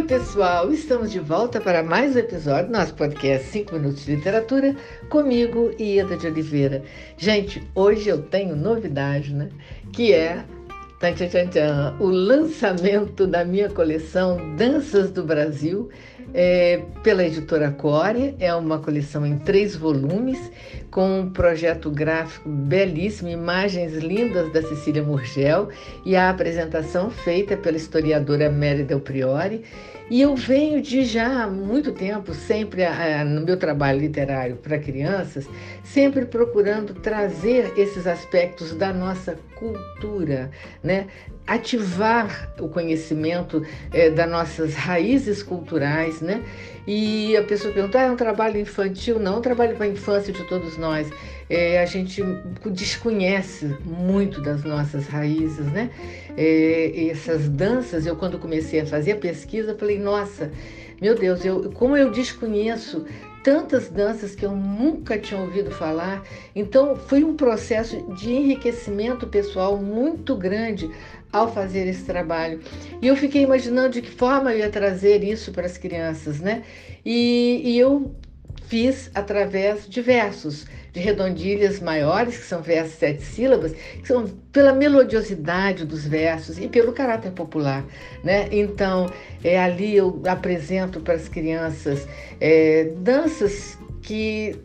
Oi, pessoal! Estamos de volta para mais um episódio do nosso podcast 5 Minutos de Literatura, comigo, Ieda de Oliveira. Gente, hoje eu tenho novidade, né? Que é o lançamento da minha coleção Danças do Brasil é, pela editora Core. É uma coleção em três volumes, com um projeto gráfico belíssimo, imagens lindas da Cecília Murgel e a apresentação feita pela historiadora Mary Del Priori. E eu venho de já há muito tempo, sempre no meu trabalho literário para crianças, sempre procurando trazer esses aspectos da nossa cultura, né? ativar o conhecimento é, das nossas raízes culturais, né? E a pessoa pergunta, ah, é um trabalho infantil? Não, é um trabalho para a infância de todos nós. É, a gente desconhece muito das nossas raízes, né? É, essas danças, eu quando comecei a fazer a pesquisa, falei, nossa, meu Deus, eu, como eu desconheço tantas danças que eu nunca tinha ouvido falar. Então, foi um processo de enriquecimento pessoal muito grande ao fazer esse trabalho. E eu fiquei imaginando de que forma eu ia trazer isso para as crianças, né? E, e eu fiz através de versos, de redondilhas maiores, que são versos sete sílabas, que são pela melodiosidade dos versos e pelo caráter popular. Né? Então, é, ali eu apresento para as crianças é, danças que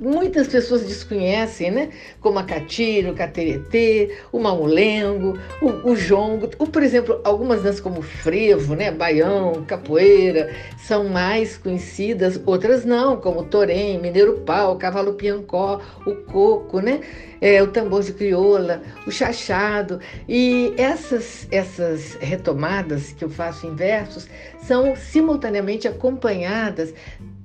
muitas pessoas desconhecem, né? Como a catira, o cateretê, o mamulengo, o, o jongo. Ou, por exemplo, algumas danças como frevo, né? Baião, capoeira, são mais conhecidas, outras não, como torém, mineiro pau, cavalo piancó, o coco, né? É, o tambor de crioula, o chachado. E essas, essas retomadas que eu faço em versos são simultaneamente acompanhadas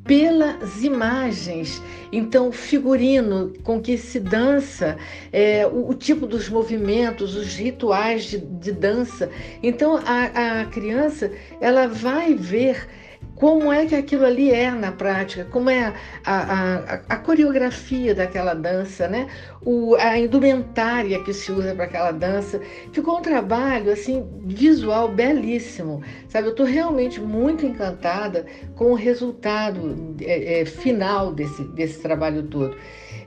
pelas imagens. Então, o figurino com que se dança, é, o, o, tipo dos movimentos, os rituais de, de dança. Então, a, a criança ela vai ver como é que aquilo ali é na prática, como é a, a, a coreografia daquela dança, né? O, a indumentária que se usa para aquela dança. Ficou um trabalho assim visual belíssimo, sabe? Eu estou realmente muito encantada com o resultado é, é, final desse, desse trabalho todo.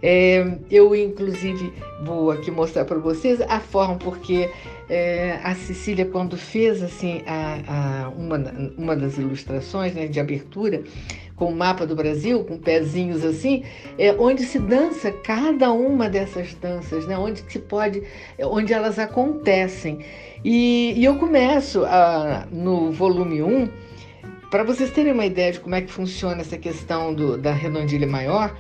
É, eu, inclusive, vou aqui mostrar para vocês a forma, porque é, a Cecília, quando fez assim a, a, uma, uma das ilustrações né, de abertura, com o mapa do Brasil, com pezinhos assim, é, onde se dança cada uma dessas danças, né, onde se pode, onde elas acontecem. E, e eu começo a, no volume 1, para vocês terem uma ideia de como é que funciona essa questão do, da redondilha maior,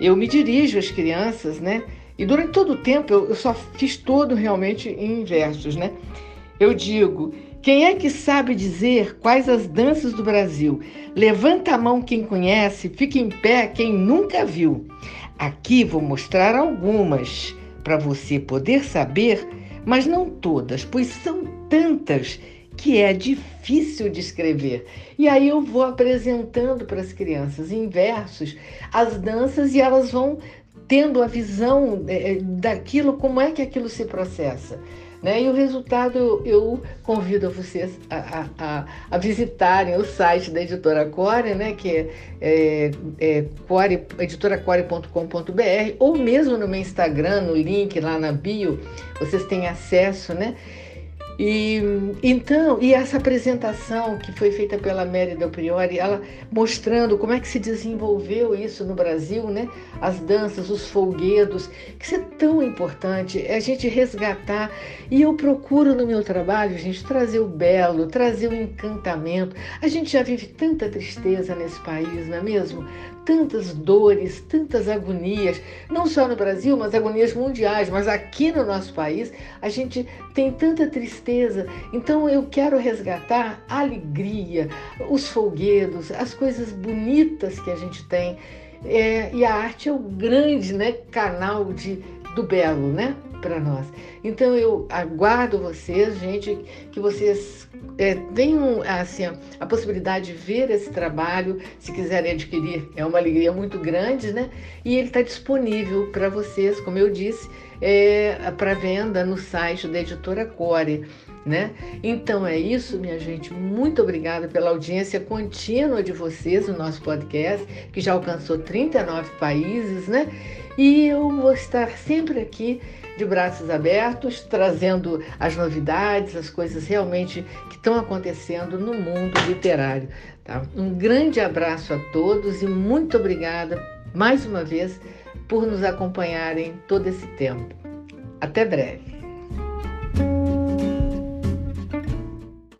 eu me dirijo às crianças, né? E durante todo o tempo eu, só fiz tudo realmente em versos, né? Eu digo: quem é que sabe dizer quais as danças do Brasil? Levanta a mão quem conhece, fica em pé quem nunca viu. Aqui vou mostrar algumas para você poder saber, mas não todas, pois são tantas que é difícil de escrever. E aí eu vou apresentando para as crianças em versos as danças e elas vão tendo a visão é, é, daquilo, como é que aquilo se processa. Né? E o resultado eu convido vocês a, a, a, visitarem o site da editora Core, né? que é, é, é core, editoracore.com.br, ou mesmo no meu Instagram, no link lá na bio, vocês têm acesso, né? E então, e essa apresentação que foi feita pela Mary Del Priori, ela mostrando como é que se desenvolveu isso no Brasil, né? As danças, os folguedos, que isso é tão importante, é a gente resgatar. E eu procuro no meu trabalho, gente, trazer o belo, trazer o encantamento. A gente já vive tanta tristeza nesse país, não é mesmo? tantas dores, tantas agonias, não só no Brasil, mas agonias mundiais, mas aqui no nosso país a gente tem tanta tristeza. Então eu quero resgatar a alegria, os folguedos, as coisas bonitas que a gente tem. É, e a arte é o grande né, canal de, do belo, né? Para nós. Então eu aguardo vocês, gente, que vocês é, tenham assim, a possibilidade de ver esse trabalho, se quiserem adquirir, é uma alegria muito grande, né? E ele está disponível para vocês, como eu disse, é, para venda no site da editora Core. Né? Então é isso, minha gente. Muito obrigada pela audiência contínua de vocês no nosso podcast, que já alcançou 39 países, né? E eu vou estar sempre aqui de braços abertos, trazendo as novidades, as coisas realmente que estão acontecendo no mundo literário. Tá? Um grande abraço a todos e muito obrigada mais uma vez por nos acompanharem todo esse tempo. Até breve.